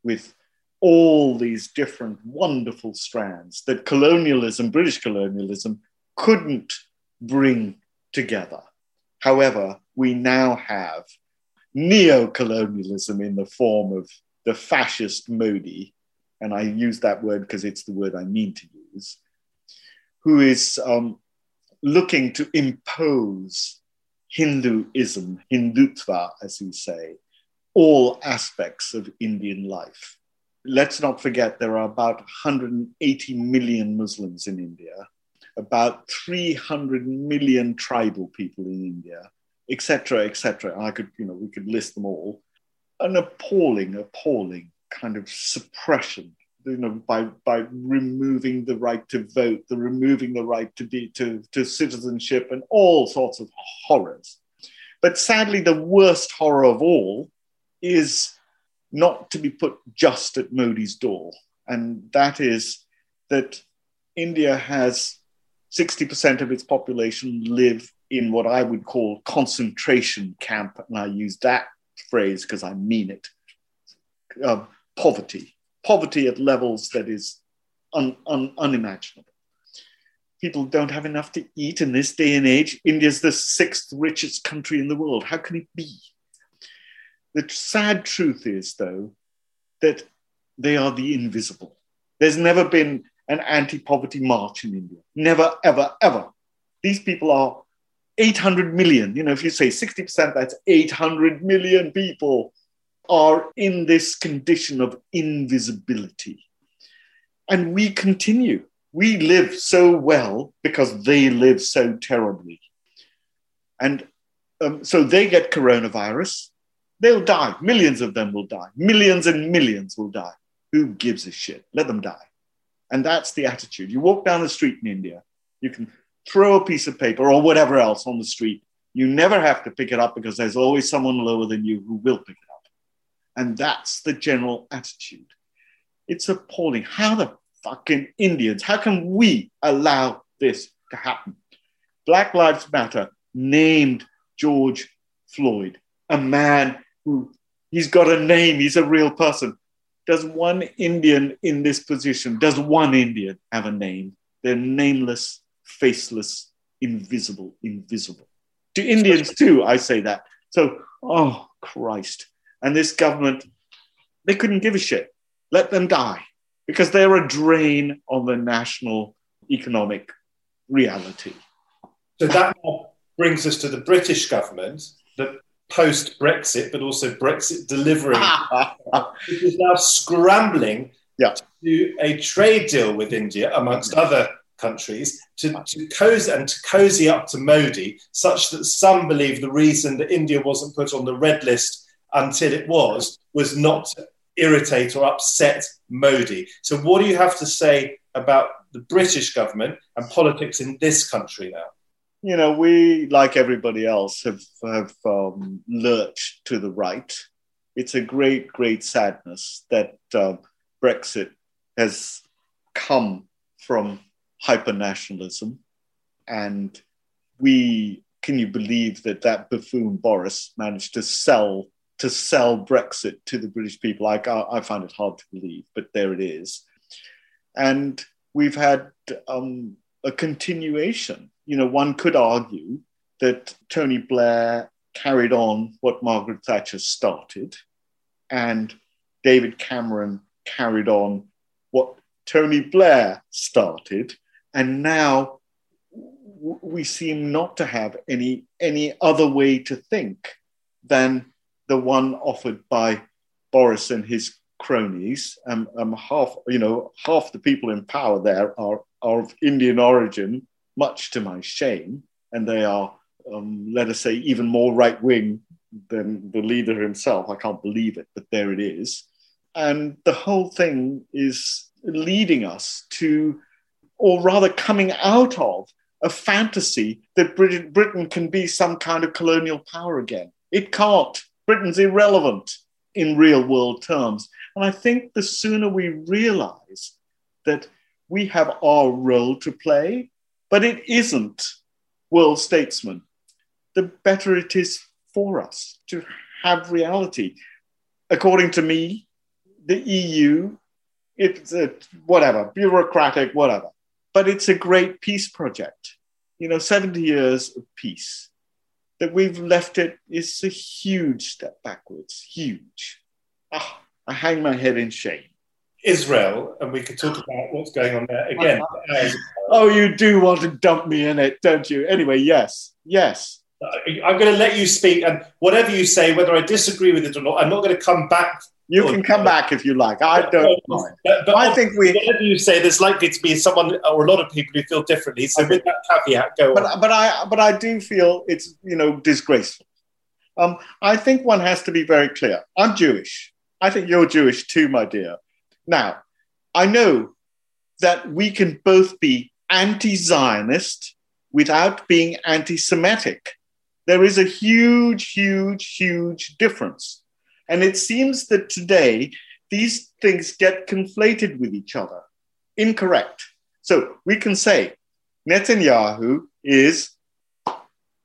with all these different wonderful strands that colonialism, British colonialism, couldn't bring together. However, we now have neo colonialism in the form of the fascist Modi, and I use that word because it's the word I mean to use, who is um, looking to impose Hinduism, Hindutva, as you say, all aspects of Indian life. Let's not forget there are about 180 million Muslims in India, about 300 million tribal people in India, etc., etc. I could, you know, we could list them all an appalling, appalling kind of suppression you know, by by removing the right to vote, the removing the right to be to, to citizenship, and all sorts of horrors. But sadly, the worst horror of all is not to be put just at Modi's door, and that is that India has 60% of its population live in what I would call concentration camp, and I use that phrase because I mean it, uh, poverty, poverty at levels that is un, un, unimaginable. People don't have enough to eat in this day and age. India's the sixth richest country in the world. How can it be? The sad truth is, though, that they are the invisible. There's never been an anti poverty march in India. Never, ever, ever. These people are 800 million. You know, if you say 60%, that's 800 million people are in this condition of invisibility. And we continue. We live so well because they live so terribly. And um, so they get coronavirus, they'll die. Millions of them will die. Millions and millions will die. Who gives a shit? Let them die. And that's the attitude. You walk down the street in India, you can throw a piece of paper or whatever else on the street. You never have to pick it up because there's always someone lower than you who will pick it up. And that's the general attitude. It's appalling. How the fucking Indians, how can we allow this to happen? Black Lives Matter named George Floyd, a man who he's got a name, he's a real person. Does one Indian in this position, does one Indian have a name? They're nameless faceless, invisible, invisible. To Indians too, I say that. So, oh Christ. And this government, they couldn't give a shit. Let them die because they're a drain on the national economic reality. So that brings us to the British government that post Brexit, but also Brexit delivering, which is now scrambling yeah. to do a trade deal with India, amongst mm-hmm. other countries to, to cozy and to cozy up to Modi, such that some believe the reason that India wasn't put on the red list until it was was not to irritate or upset Modi. So, what do you have to say about the British government and politics in this country now? You know, we, like everybody else, have, have um, lurched to the right. It's a great, great sadness that uh, Brexit has come from hyper-nationalism. And we, can you believe that that buffoon Boris managed to sell to sell Brexit to the British people? I, I find it hard to believe, but there it is. And we've had um, a continuation. You know, one could argue that Tony Blair carried on what Margaret Thatcher started, and David Cameron carried on what Tony Blair started and now we seem not to have any any other way to think than the one offered by Boris and his cronies. Um, um, half, you know, half the people in power there are, are of Indian origin, much to my shame, and they are, um, let us say, even more right wing than the leader himself. I can't believe it, but there it is. And the whole thing is leading us to, or rather coming out of, a fantasy that Britain, Britain can be some kind of colonial power again. It can't. Britain's irrelevant in real world terms. And I think the sooner we realize that we have our role to play, but it isn't world statesmen, the better it is for us to have reality. According to me, the EU, it's a, whatever, bureaucratic, whatever, but it's a great peace project. You know, 70 years of peace. That we've left it is a huge step backwards, huge. Oh, I hang my head in shame. Israel, and we could talk about what's going on there again. oh, you do want to dump me in it, don't you? Anyway, yes, yes. I'm going to let you speak, and whatever you say, whether I disagree with it or not, I'm not going to come back. You can come back if you like. I don't mind. But, but I think we. Whatever you say, there's likely to be someone or a lot of people who feel differently. So, with that caveat, go but, on. But I, but I do feel it's you know disgraceful. Um, I think one has to be very clear. I'm Jewish. I think you're Jewish too, my dear. Now, I know that we can both be anti-Zionist without being anti-Semitic. There is a huge, huge, huge difference. And it seems that today these things get conflated with each other. Incorrect. So we can say Netanyahu is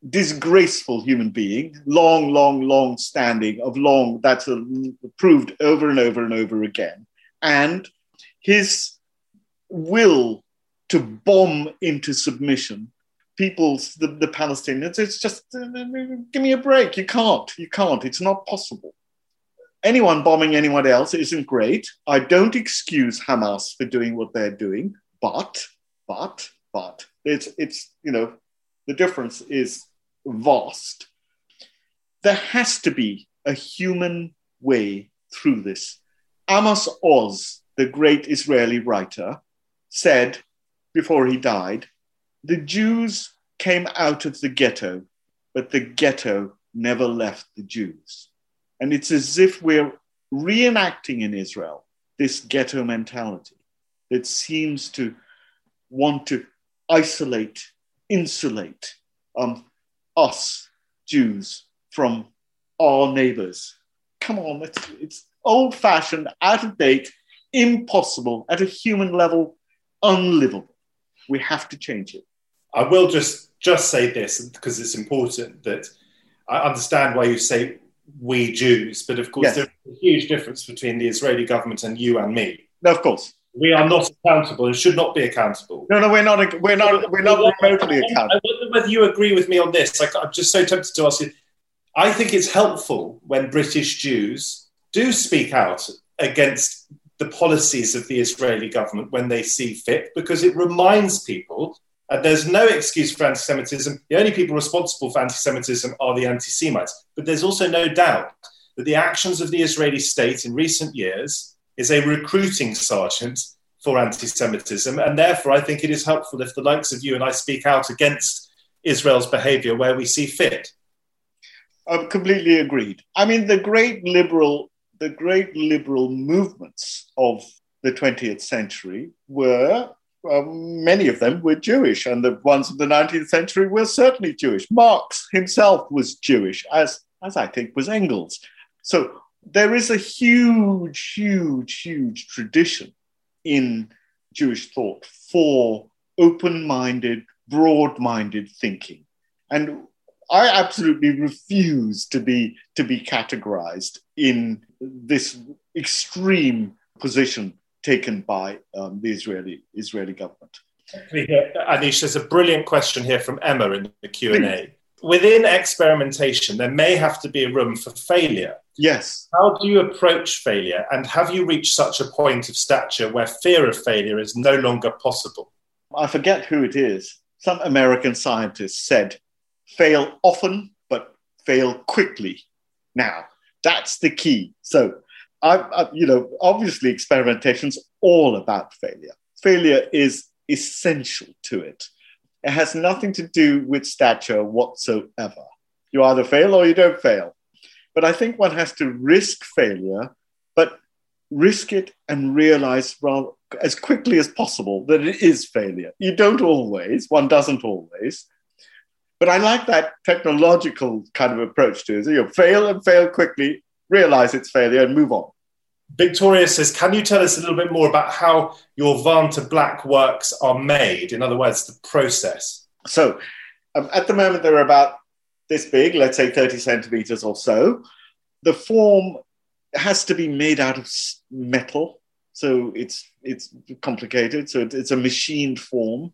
disgraceful human being, long, long, long standing of long, that's proved over and over and over again. And his will to bomb into submission people's the, the Palestinians. It's just uh, give me a break. You can't. You can't. It's not possible. Anyone bombing anyone else isn't great. I don't excuse Hamas for doing what they're doing, but but but it's it's you know the difference is vast. There has to be a human way through this. Amos Oz, the great Israeli writer, said before he died the Jews came out of the ghetto, but the ghetto never left the Jews. And it's as if we're reenacting in Israel this ghetto mentality that seems to want to isolate, insulate um, us Jews from our neighbors. Come on, it's, it's old fashioned, out of date, impossible, at a human level, unlivable. We have to change it. I will just just say this because it's important that I understand why you say we Jews, but of course yes. there's a huge difference between the Israeli government and you and me. No, of course. We are not accountable and should not be accountable. No, no, we're not. We're not. We're not remotely accountable. I wonder whether you agree with me on this. Like, I'm just so tempted to ask you. I think it's helpful when British Jews do speak out against the policies of the Israeli government when they see fit, because it reminds people uh, there's no excuse for anti Semitism. The only people responsible for anti Semitism are the anti Semites. But there's also no doubt that the actions of the Israeli state in recent years is a recruiting sergeant for anti Semitism. And therefore, I think it is helpful if the likes of you and I speak out against Israel's behavior where we see fit. I'm completely agreed. I mean, the great liberal, the great liberal movements of the 20th century were um, many of them were Jewish, and the ones of the 19th century were certainly Jewish. Marx himself was Jewish, as, as I think was Engels. So there is a huge, huge, huge tradition in Jewish thought for open minded, broad minded thinking. And I absolutely refuse to be, to be categorized in this extreme position taken by um, the Israeli Israeli government. Anish, there's a brilliant question here from Emma in the Q and A. Within experimentation, there may have to be a room for failure. Yes. How do you approach failure, and have you reached such a point of stature where fear of failure is no longer possible? I forget who it is. Some American scientist said, "Fail often, but fail quickly." Now, that's the key. So I, I, you know, obviously experimentation's all about failure. Failure is essential to it. It has nothing to do with stature whatsoever. You either fail or you don't fail. But I think one has to risk failure, but risk it and realize rather as quickly as possible that it is failure. You don't always, one doesn't always. But I like that technological kind of approach to it. So you fail and fail quickly, realize it's failure, and move on. Victoria says, Can you tell us a little bit more about how your Vantablack works are made? In other words, the process. So um, at the moment, they're about this big, let's say 30 centimeters or so. The form has to be made out of metal. So it's, it's complicated. So it's a machined form.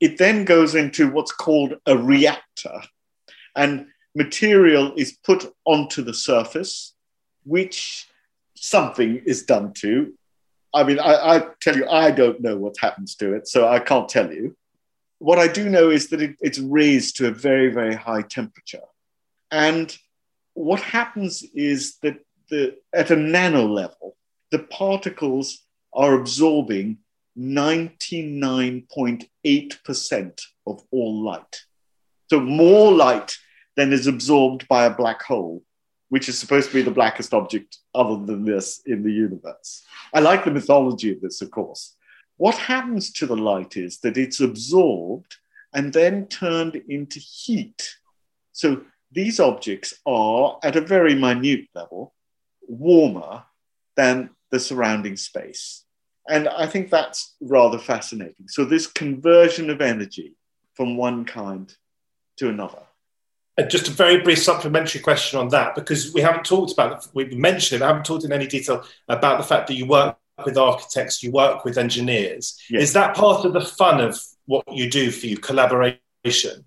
It then goes into what's called a reactor. And material is put onto the surface, which something is done to. I mean, I, I, tell you, I don't know what happens to it, so I can't tell you. What I do know is that it, it's raised to a very, very high temperature. And what happens is that the, at a nano level, the particles are absorbing 99.8% of all light. So, more light than is absorbed by a black hole which is supposed to be the blackest object other than this in the universe. I like the mythology of this, of course. What happens to the light is that it's absorbed and then turned into heat. So these objects are, at a very minute level, warmer than the surrounding space. And I think that's rather fascinating. So, this conversion of energy from one kind to another. Uh, just a very brief supplementary question on that, because we haven't talked about, we've mentioned it, I haven't talked in any detail about the fact that you work with architects, you work with engineers. Yes. Is that part of the fun of what you do for you, collaboration?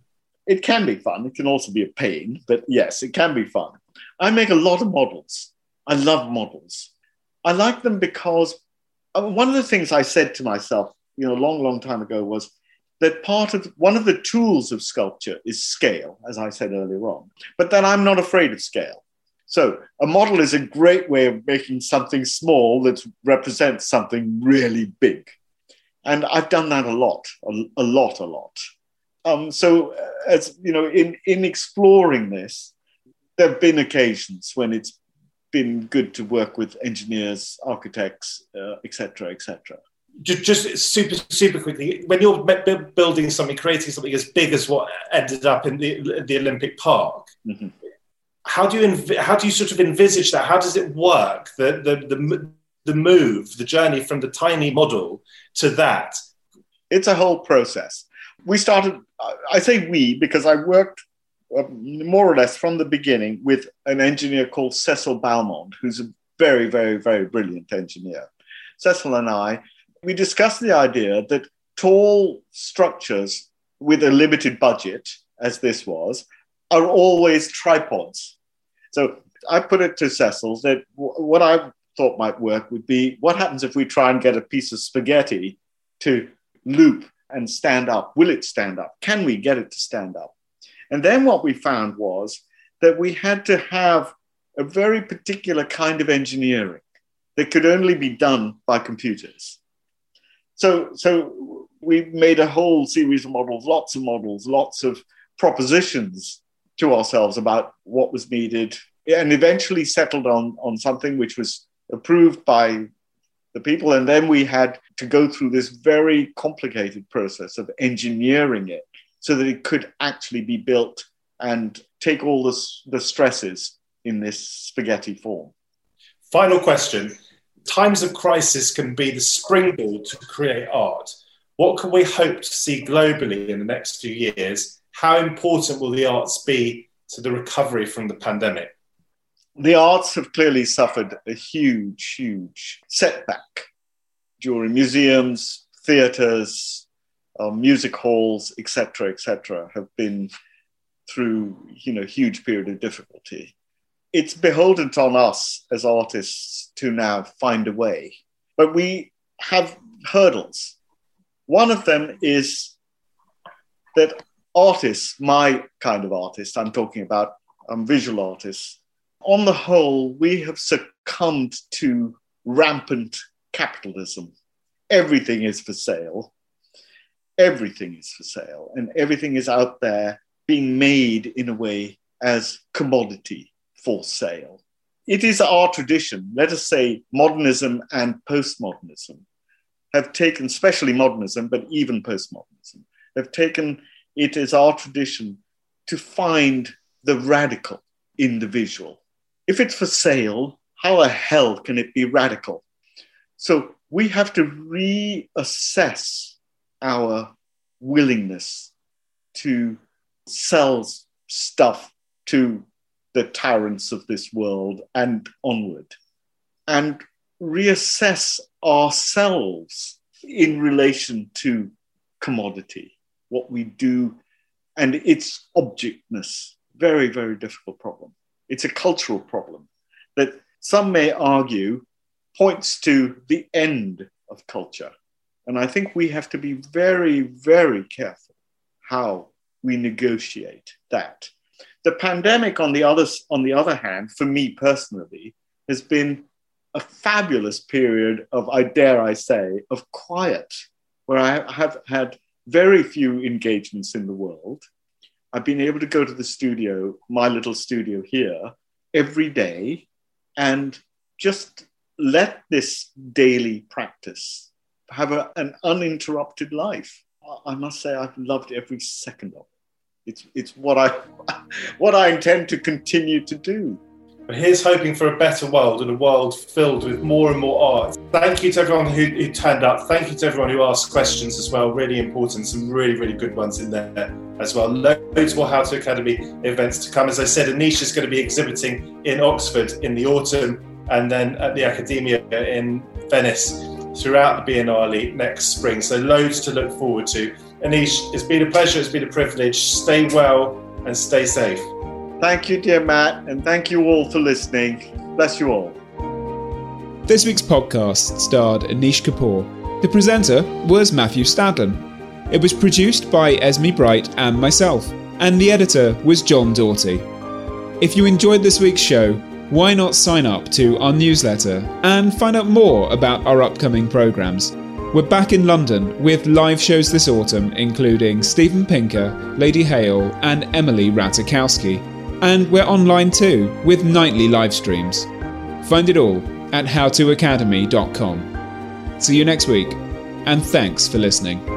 It can be fun. It can also be a pain, but yes, it can be fun. I make a lot of models. I love models. I like them because uh, one of the things I said to myself, you know, a long, long time ago was that part of one of the tools of sculpture is scale, as I said earlier on, but that I'm not afraid of scale. So a model is a great way of making something small that represents something really big. And I've done that a lot, a, a lot, a lot. Um, so uh, as you know, in, in exploring this, there have been occasions when it's been good to work with engineers, architects, etc., uh, etc. Et just, just super super quickly when you're building something creating something as big as what ended up in the, the olympic park mm-hmm. how do you env- how do you sort of envisage that? How does it work the, the the the move the journey from the tiny model to that? It's a whole process. We started i say we because i worked uh, more or less from the beginning with an engineer called cecil balmond who's a very very very brilliant engineer. Cecil and i we discussed the idea that tall structures with a limited budget, as this was, are always tripods. So I put it to Cecil that what I thought might work would be what happens if we try and get a piece of spaghetti to loop and stand up? Will it stand up? Can we get it to stand up? And then what we found was that we had to have a very particular kind of engineering that could only be done by computers. So, so we made a whole series of models, lots of models, lots of propositions to ourselves about what was needed, and eventually settled on, on something which was approved by the people. And then we had to go through this very complicated process of engineering it so that it could actually be built and take all the, the stresses in this spaghetti form. Final question times of crisis can be the springboard to create art. What can we hope to see globally in the next few years? How important will the arts be to the recovery from the pandemic? The arts have clearly suffered a huge, huge setback during museums, theatres, uh, music halls, etc., etc., have been through you know huge period of difficulty it's beholden on us as artists to now find a way. But we have hurdles. One of them is that artists, my kind of artist, I'm talking about um, visual artists, on the whole, we have succumbed succumbed to rampant capitalism. Everything is for sale. Everything is for sale, and everything is out there being made in a way as commodity for sale. It is our tradition, let us say modernism and postmodernism have taken, especially modernism, but even postmodernism, have taken it as our tradition to find the radical in the visual. If it's for sale, how the hell can it be radical? So we have to reassess our willingness to sell stuff to the tyrants of this world and onward, and reassess ourselves in relation to commodity, what we do, and its objectness. Very, very difficult problem. It's a cultural problem that some may argue points to the end of culture. And I think we have to be very, very careful how we negotiate that. The pandemic, on the, other, on the other hand, for me personally, has been a fabulous period of, I dare I say, of quiet, where I have had very few engagements in the world. I've been able to go to the studio, my little studio here, every day and just let this daily practice have a, an uninterrupted life. I must say, I've loved every second of it. It's, it's what, I, what I intend to continue to do. But here's hoping for a better world and a world filled with more and more art. Thank you to everyone who, who turned up. Thank you to everyone who asked questions as well. Really important. Some really, really good ones in there as well. Loads more How to Academy events to come. As I said, Anish is going to be exhibiting in Oxford in the autumn and then at the Accademia in Venice throughout the Biennale next spring. So loads to look forward to. Anish, it's been a pleasure, it's been a privilege. Stay well and stay safe. Thank you, dear Matt, and thank you all for listening. Bless you all. This week's podcast starred Anish Kapoor. The presenter was Matthew Stadlen. It was produced by Esme Bright and myself, and the editor was John Doughty. If you enjoyed this week's show, why not sign up to our newsletter and find out more about our upcoming programmes? We're back in London with live shows this autumn, including Steven Pinker, Lady Hale, and Emily Ratajkowski. And we're online too, with nightly live streams. Find it all at howtoacademy.com. See you next week, and thanks for listening.